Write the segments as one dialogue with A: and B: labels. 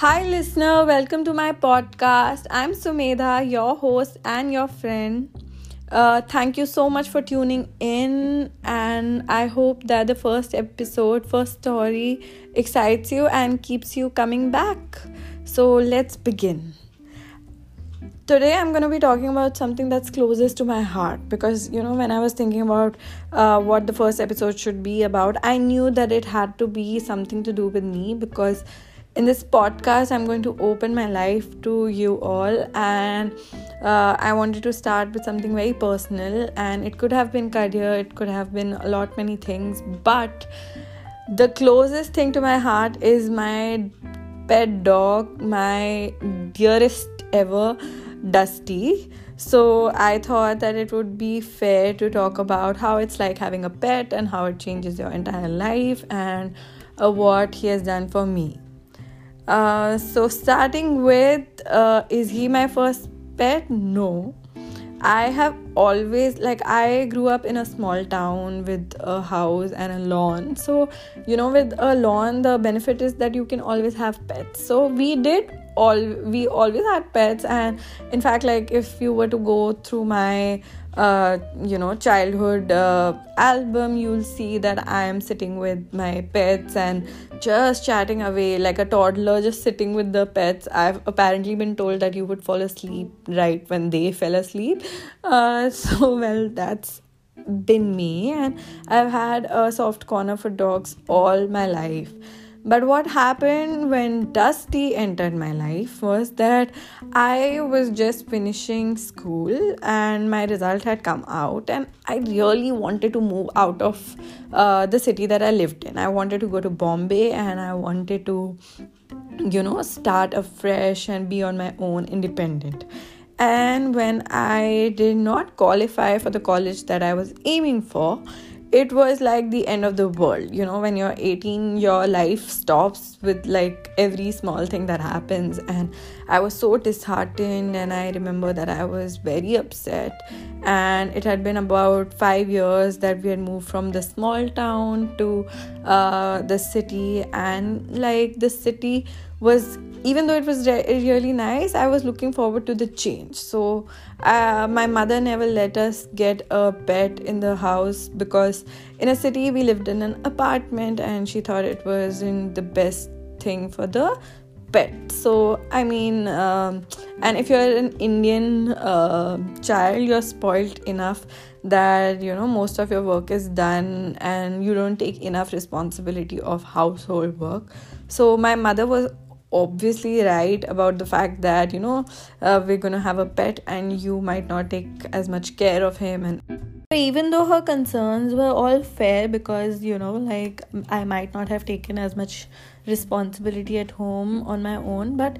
A: Hi, listener. Welcome to my podcast. I'm Sumedha, your host and your friend. Uh, thank you so much for tuning in, and I hope that the first episode, first story, excites you and keeps you coming back. So, let's begin. Today, I'm going to be talking about something that's closest to my heart because, you know, when I was thinking about uh, what the first episode should be about, I knew that it had to be something to do with me because in this podcast i'm going to open my life to you all and uh, i wanted to start with something very personal and it could have been career it could have been a lot many things but the closest thing to my heart is my pet dog my dearest ever dusty. So i thought that it would be fair to talk about how it's like having a pet and how it changes your entire life and uh, what he has done for me uh, so, starting with uh, is he my first pet? No. I have always, like, I grew up in a small town with a house and a lawn. So, you know, with a lawn, the benefit is that you can always have pets. So, we did all, we always had pets. And in fact, like, if you were to go through my uh, you know childhood uh, album you'll see that i am sitting with my pets and just chatting away like a toddler just sitting with the pets. I've apparently been told that you would fall asleep right when they fell asleep. Uh, so well that's been me. And i've had a soft corner for dogs all my life but what happened when Dusty entered my life was that I was just finishing school and my result had come out, and I really wanted to move out of uh, the city that I lived in. I wanted to go to Bombay and I wanted to, you know, start afresh and be on my own independent. And when I did not qualify for the college that I was aiming for, it was like the end of the world. You know when you're 18 your life stops with like every small thing that happens. And i was so disheartened and i remember that i was very upset. And it had been about 5 years that we had moved from the small town to uh, the city. And like the city was even though it was re- really nice i was looking forward to the change. So uh, my mother never let us get a pet in the house because in a city we lived in an apartment and she thought it wasn't the best thing for the pet. So i mean um, and if you're an indian uh, child you're spoiled enough that you know most of your work is done and you don't take enough responsibility of household work. So my mother was obviously right about the fact that you know uh, we're gonna have a pet and you might not take as much care of him and even though her concerns were all fair because you know like i might not have taken as much responsibility at home on my own but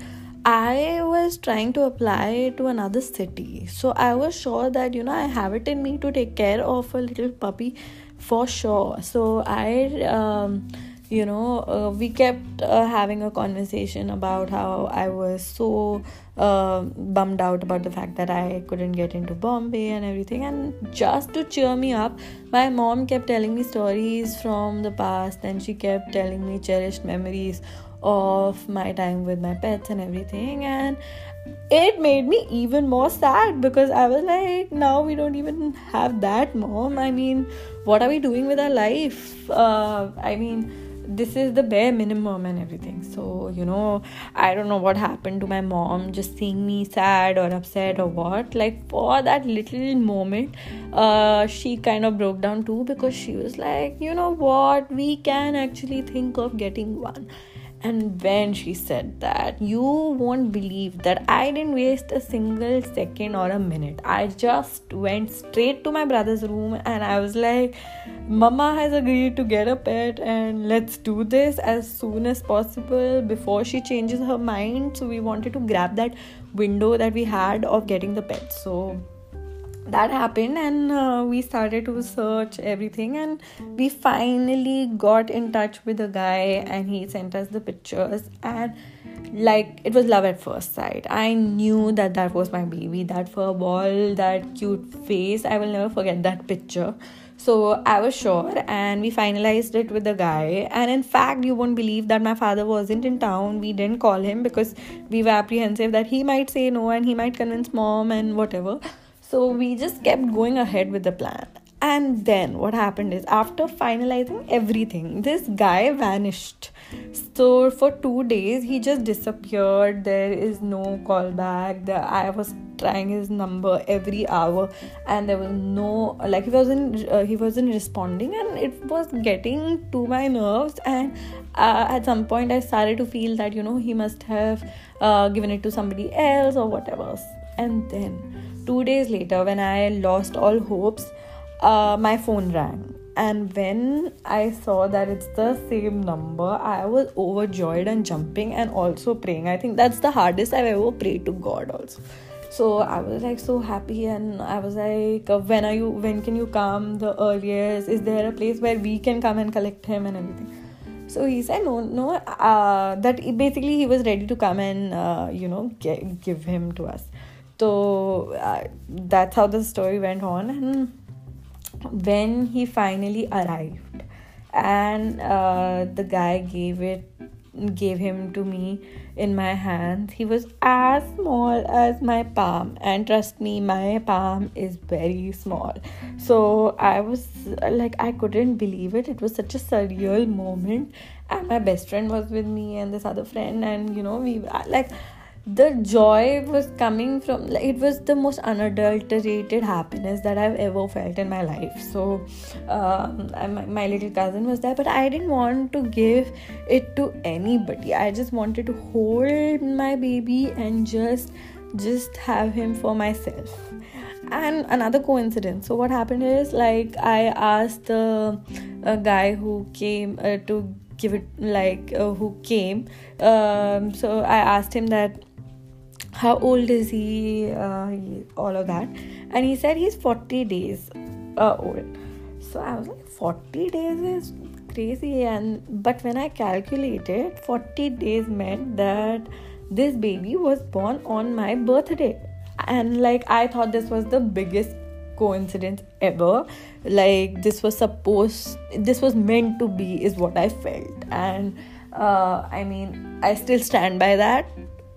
A: I was trying to apply to another city. So I was sure that you know I have it in me to take care of a little puppy for sure. So I um you know uh, we kept uh, having a conversation about how i was so uh, bummed out about the fact that i couldn't get into bombay and everything and just to cheer me up my mom kept telling me stories from the past and she kept telling me cherished memories of my time with my pets and everything and it made me even more sad because I was like, now we don't even have that, mom. I mean, what are we doing with our life? Uh, I mean, this is the bare minimum and everything. So you know i don't know what happened to my mom just seeing me sad or upset or what. Like for that little moment uh she kind of broke down too because she was like you know what? We can actually think of getting one and when she said that, you won't believe that I didn't waste a single second or a minute. I just went straight to my brother's room and I was like, Mama has agreed to get a pet and let's do this as soon as possible before she changes her mind. So we wanted to grab that window that we had of getting the pet. So that happened and uh, we started to search everything and we finally got in touch with a guy and he sent us the pictures and like it was love at first sight i knew that that was my baby that fur ball that cute face i will never forget that picture So I was sure, and we finalized it with the guy. And in fact, you won't believe that my father wasn't in town. We didn't call him because we were apprehensive that he might say no and he might convince mom and whatever. So we just kept going ahead with the plan. And then what happened is, after finalizing everything, this guy vanished. So for two days, he just disappeared. There is no call back. The, I was trying his number every hour, and there was no like he wasn't uh, he wasn't responding, and it was getting to my nerves. And uh, at some point, I started to feel that you know he must have uh, given it to somebody else or whatever. And then two days later, when I lost all hopes uh, my phone rang. And when i saw that it's the same number i was overjoyed and jumping and also praying. I think that's the hardest i've ever prayed to god also. So i was like so happy and i was like when are you when can you come? The earliest. Is there a place where we can come and collect him and everything? So he said no no uh, that basically he was ready to come and uh, you know get, give him to us so uh, that's how the story went on. And when he finally arrived and uh, the guy gave it gave him to me in my hands he was as small as my palm. And trust me my palm is very small. So i was like i couldn't believe it. It was such a surreal moment. And my best friend was with me and this other friend. And you know we like the joy was coming from like it was the most unadulterated happiness that i've ever felt in my life. So um, my, my little cousin was there but i didn't want to give it to anybody. I just wanted to hold my baby and just just have him for myself. And another coincidence. So what happened is like i asked the a guy who came uh, to give it like uh, who came um, so i asked him that how old is he, uh, all of that. And he said he's 40 days uh, old. So i was like 40 days is crazy. And but when i calculated 40 days meant that this baby was born on my birthday. And like i thought this was the biggest coincidence ever. Like this was supposed this was meant to be is what i felt. And uh, i mean i still stand by that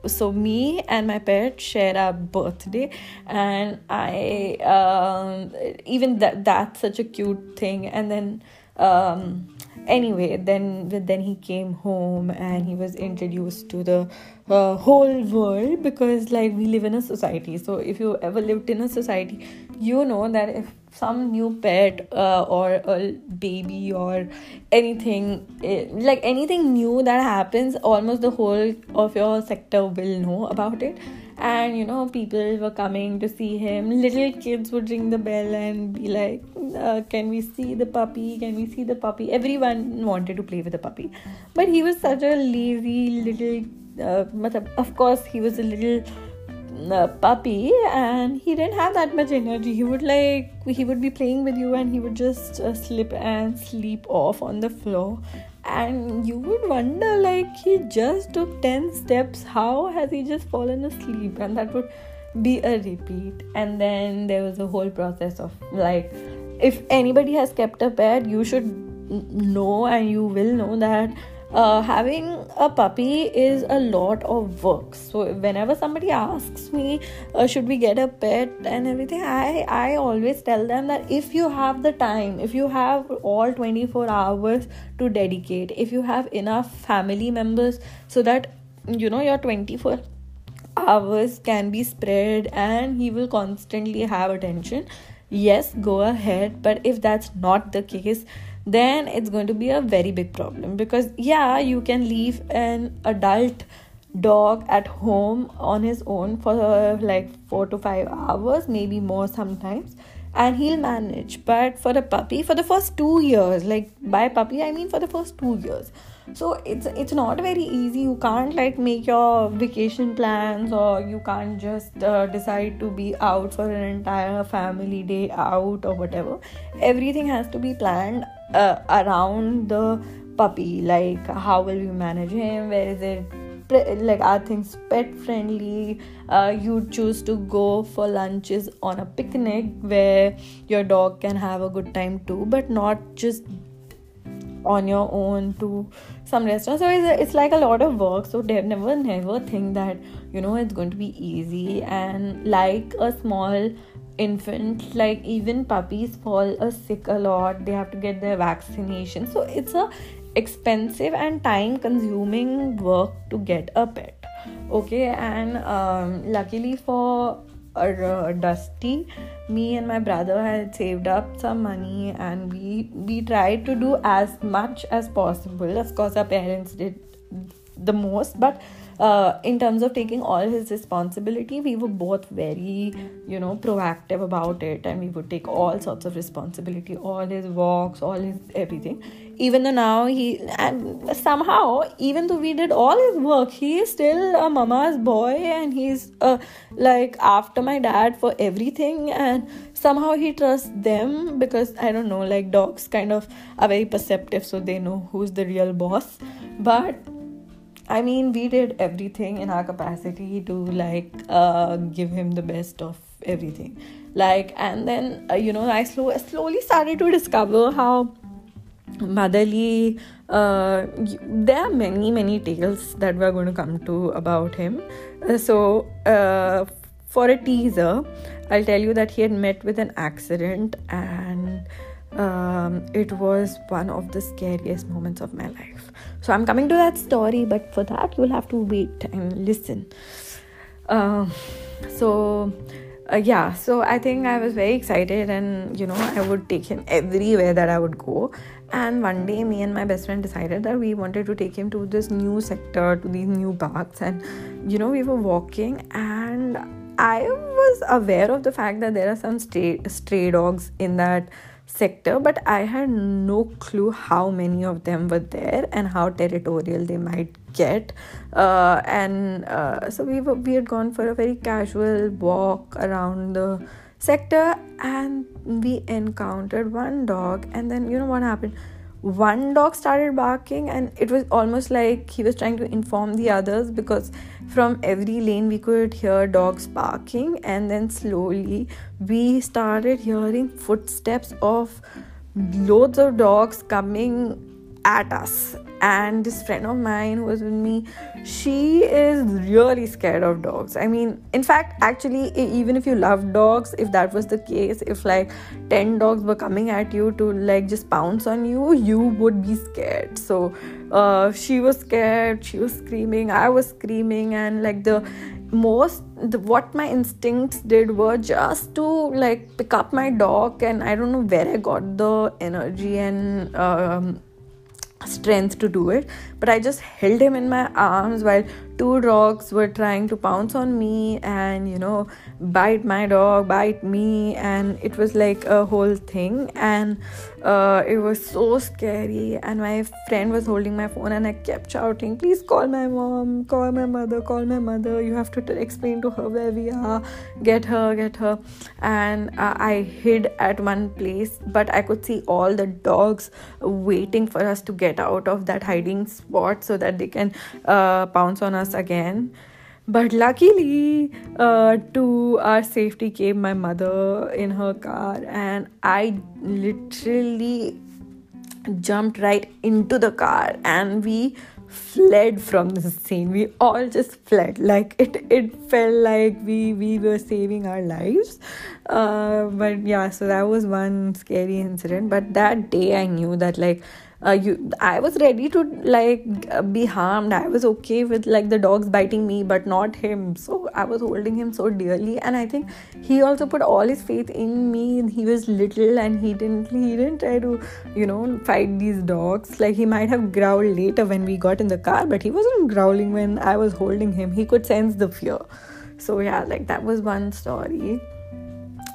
A: so me and my parents share our birthday and i um, even that that's such a cute thing. And then um, anyway then then he came home and he was introduced to the uh, whole world because like we live in a society. So if you ever lived in a society you know that if some new pet uh, or a baby or anything eh, like anything new that happens almost the whole of your sector will know about it and you know people were coming to see him. Little kids would ring the bell and be like uh, can we see the puppy? Can we see the puppy? Everyone wanted to play with the puppy. But he was such a lazy little uh, of course he was a little uh, puppy and he didn't have that much energy. He would like he would be playing with you and he would just uh, slip and sleep off on the floor and you would wonder like he just took 10 steps. How has he just fallen asleep? And that would be a repeat. And then there was a whole process of like if anybody has kept a pet you should know and you will know that uh, having a puppy is a lot of work. So whenever somebody asks me uh, should we get a pet and everything i i always tell them that if you have the time if you have all 24 hours to dedicate if you have enough family members so that you know your 24 hours can be spread and he will constantly have attention yes go ahead. But if that's not the case then it's going to be a very big problem because yeah you can leave an adult dog at home on his own for like 4 to 5 hours maybe more sometimes and he'll manage. But for a puppy for the first 2 years like by puppy i mean for the first 2 years. So it's it's not very easy. You can't like make your vacation plans or you can't just uh, decide to be out for an entire family day out or whatever. Everything has to be planned uh, around the puppy like how will we manage him? Where is it like are things pet friendly? Uh, you choose to go for lunches on a picnic where your dog can have a good time too but not just on your own to some restaurant. So it's, it's like a lot of work. So never never think that you know it's going to be easy. And like a small infant like even puppies fall uh, sick a lot they have to get their vaccination. So it's a expensive and time consuming work to get a pet. Okay and um, luckily for uh, dusty me and my brother had saved up some money and we we tried to do as much as possible. Of course our parents did the most but uh, in terms of taking all his responsibility we were both very you know proactive about it and we would take all sorts of responsibility all his walks all his everything. Even though now he and somehow even though we did all his work he is still a mama's boy and he's uh, like after my dad for everything and somehow he trusts them because i don't know like dogs kind of are very perceptive so they know who's the real boss. But I mean, we did everything in our capacity to like uh, give him the best of everything. Like, and then uh, you know, I slow, slowly started to discover how motherly. Uh, there are many, many tales that we're going to come to about him. Uh, so, uh, for a teaser, I'll tell you that he had met with an accident and um, it was one of the scariest moments of my life. So I'm coming to that story, but for that you'll have to wait and listen. Uh, so uh, yeah, so I think I was very excited, and you know I would take him everywhere that I would go. And one day, me and my best friend decided that we wanted to take him to this new sector, to these new parks, and you know we were walking and. I was aware of the fact that there are some stray, stray dogs in that sector but i had no clue how many of them were there and how territorial they might get. Uh, and uh, so we were we had gone for a very casual walk around the sector and we encountered one dog and then you know what happened one dog started barking and it was almost like he was trying to inform the others because from every lane we could hear dogs barking and then slowly we started hearing footsteps of loads of dogs coming at us and this friend of mine who was with me. She is really scared of dogs. I mean in fact actually even if you love dogs if that was the case if like 10 dogs were coming at you to like just pounce on you you would be scared. So uh, she was scared. She was screaming. I was screaming. And like the most the, what my instincts did were just to like pick up my dog. And i don't know where i got the energy and um, strength to do it but i just held him in my arms while two dogs were trying to pounce on me and you know bite my dog bite me and it was like a whole thing. And uh, it was so scary. And my friend was holding my phone and i kept shouting please call my mom call my mother call my mother. You have to t- explain to her where we are. Get her get her. And uh, i hid at one place but i could see all the dogs waiting for us to get out of that hiding spot so that they can uh, pounce on us again. But luckily, uh, to our safety came my mother in her car, and I literally jumped right into the car and we fled from the scene. We all just fled. Like it it felt like we we were saving our lives. Uh, but yeah so that was one scary incident. But that day i knew that like uh, you i was ready to like be harmed. I was okay with like the dogs biting me but not him. So i was holding him so dearly and i think he also put all his faith in me he was little and he didn't he didn't try to you know fight these dogs. Like he might have growled later when we got in the car but he wasn't growling when i was holding him. He could sense the fear. So yeah like that was one story.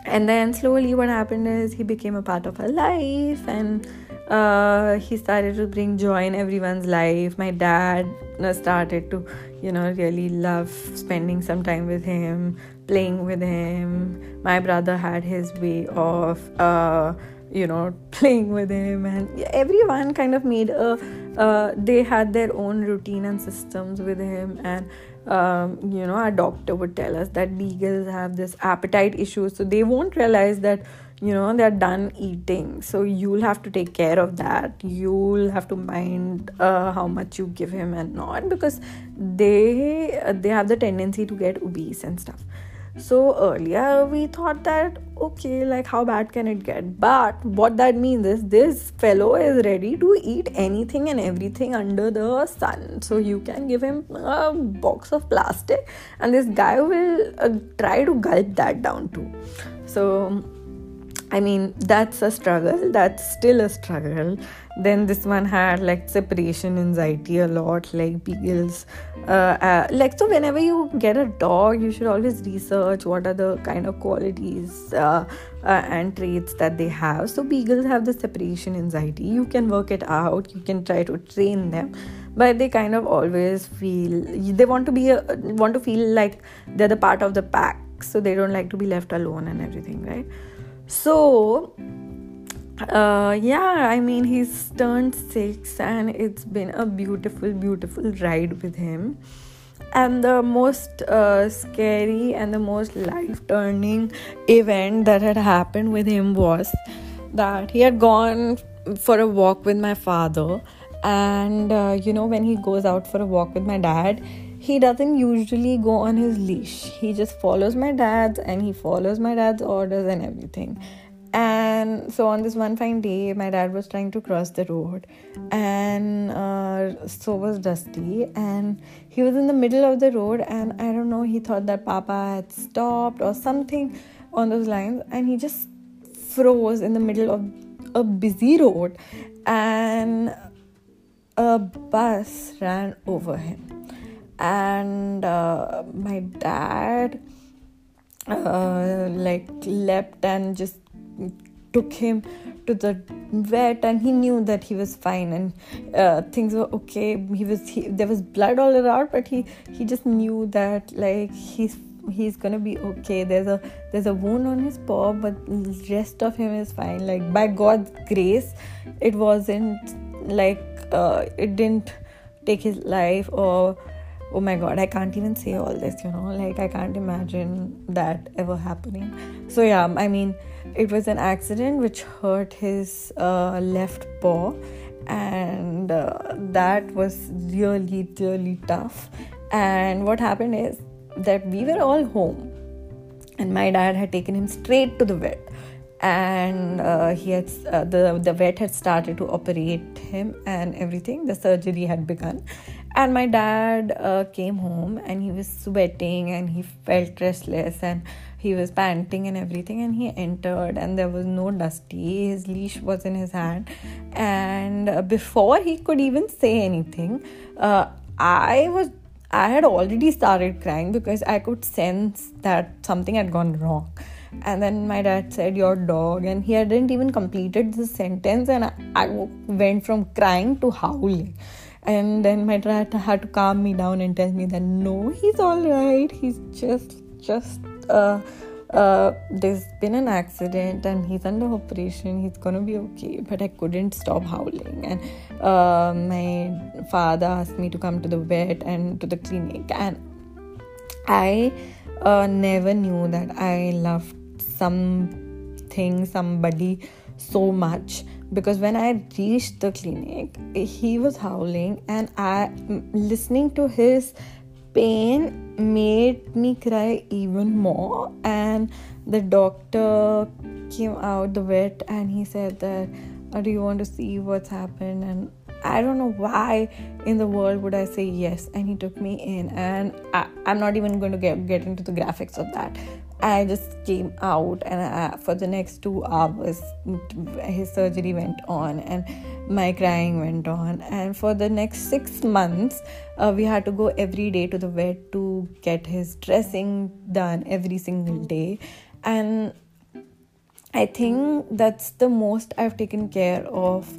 A: And then slowly what happened is he became a part of our life and uh, he started to bring joy in everyone's life. My dad uh, started to, you know, really love spending some time with him, playing with him. My brother had his way of, uh, you know playing with him and everyone kind of made a uh, they had their own routine and systems with him and um, you know our doctor would tell us that beagles have this appetite issue so they won't realize that you know they're done eating so you'll have to take care of that you'll have to mind uh, how much you give him and not because they uh, they have the tendency to get obese and stuff so earlier we thought that okay, like how bad can it get? But what that means is this fellow is ready to eat anything and everything under the sun. So you can give him a box of plastic, and this guy will uh, try to gulp that down too. So I mean, that's a struggle. That's still a struggle. Then this one had like separation anxiety a lot, like beagles. Uh, uh, like, so whenever you get a dog, you should always research what are the kind of qualities uh, uh and traits that they have. So, beagles have the separation anxiety. You can work it out, you can try to train them but they kind of always feel they want to be a, want to feel like they're the part of the pack so they don't like to be left alone and everything right so uh, yeah, I mean, he's turned six, and it's been a beautiful, beautiful ride with him. And the most uh, scary and the most life turning event that had happened with him was that he had gone for a walk with my father. And uh, you know, when he goes out for a walk with my dad, he doesn't usually go on his leash. He just follows my dad's and he follows my dad's orders and everything. And so on this one fine day, my dad was trying to cross the road, and uh, so was Dusty. And he was in the middle of the road, and I don't know, he thought that Papa had stopped or something on those lines, and he just froze in the middle of a busy road, and a bus ran over him and uh, my dad uh, like leapt and just took him to the vet and he knew that he was fine. And uh, things were okay. He was he, there was blood all around but he he just knew that like he's he's gonna be okay. There's a there's a wound on his paw but the rest of him is fine. Like by god's grace it wasn't like uh, it didn't take his life or oh my god i can't even say all this you know? Like i can't imagine that ever happening. So yeah i mean it was an accident which hurt his uh, left paw. And uh, that was really really tough. And what happened is that we were all home. And my dad had taken him straight to the vet. And uh, he had uh, the the vet had started to operate him and everything. The surgery had begun and my dad uh, came home and he was sweating and he felt restless and he was panting and everything and he entered and there was no dusty. His leash was in his hand. And uh, before he could even say anything uh, i was i had already started crying because i could sense that something had gone wrong. And then my dad said your dog and he hadn't even completed the sentence and I, I went from crying to howling and then my dad had to calm me down and tell me that no he's all right. He's just just uh, uh, there's been an accident and he's under operation. He's gonna be okay. But i couldn't stop howling. And uh, my father asked me to come to the vet and to the clinic. And i uh, never knew that i loved something somebody so much because when I reached the clinic, he was howling, and I listening to his pain made me cry even more. And the doctor came out, the vet, and he said that, oh, "Do you want to see what's happened?" And I don't know why in the world would I say yes. And he took me in, and I, am not even going to get, get into the graphics of that. I just came out, and I, for the next two hours, his surgery went on, and my crying went on. And for the next six months, uh, we had to go every day to the vet to get his dressing done every single day. And I think that's the most I've taken care of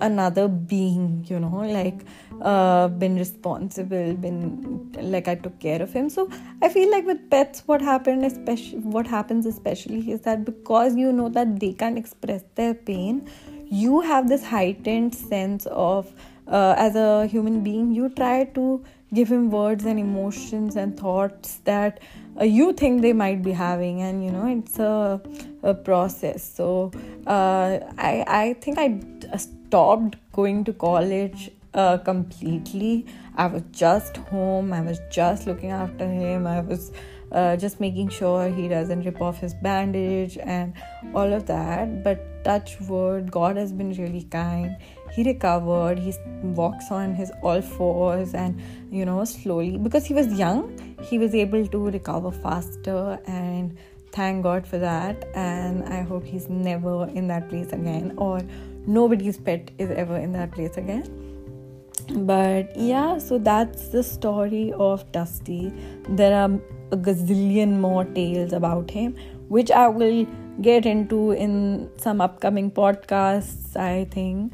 A: another being you know like uh, been responsible been like i took care of him. So i feel like with pets what happened especially what happens especially is that because you know that they can't express their pain you have this heightened sense of uh, as a human being you try to give him words and emotions and thoughts that uh, you think they might be having. And you know it's a, a process. So uh, I, I think i stopped going to college uh, completely. I was just home. I was just looking after him. I was uh, just making sure he doesn't rip off his bandage and all of that. But touch wood god has been really kind. He recovered. He walks on his all fours and you know slowly because he was young he was able to recover faster and thank god for that. And i hope he's never in that place again or nobody's pet is ever in that place again but yeah so that's the story of dusty there are a gazillion more tales about him which i will get into in some upcoming podcasts i think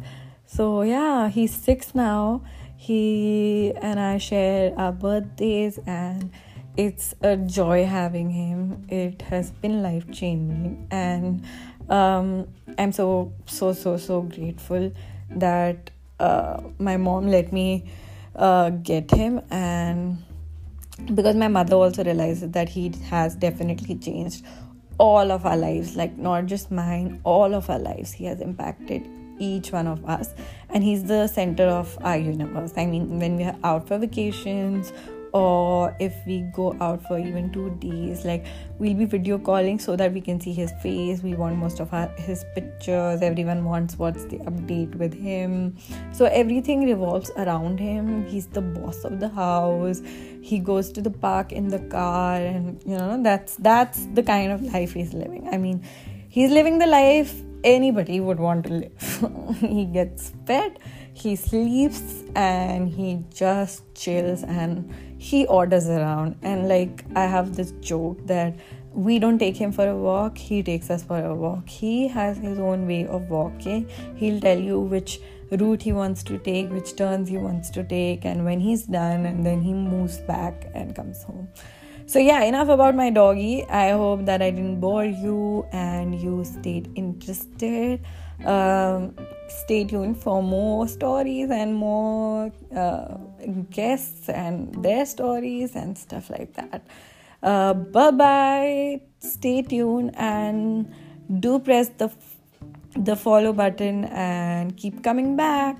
A: so yeah, he's six now. He and I share our birthdays, and it's a joy having him. It has been life changing, and um, I'm so so so so grateful that uh, my mom let me uh, get him and because my mother also realizes that he has definitely changed all of our lives like not just mine all of our lives. He has impacted each one of us and he's the center of our universe. I mean when we are out for vacations or if we go out for even two days like we'll be video calling so that we can see his face. We want most of our, his pictures. Everyone wants what's the update with him. So everything revolves around him. He's the boss of the house. He goes to the park in the car and you know that's that's the kind of life he's living. I mean he's living the life anybody would want to live. he gets fed, he sleeps, and he just chills and he orders around. And like, I have this joke that we don't take him for a walk, he takes us for a walk. He has his own way of walking. He'll tell you which route he wants to take, which turns he wants to take, and when he's done, and then he moves back and comes home. So, yeah, enough about my doggy. I hope that I didn't bore you and you stayed interested. Um, stay tuned for more stories and more uh, guests and their stories and stuff like that. Uh, bye bye. Stay tuned and do press the the follow button and keep coming back.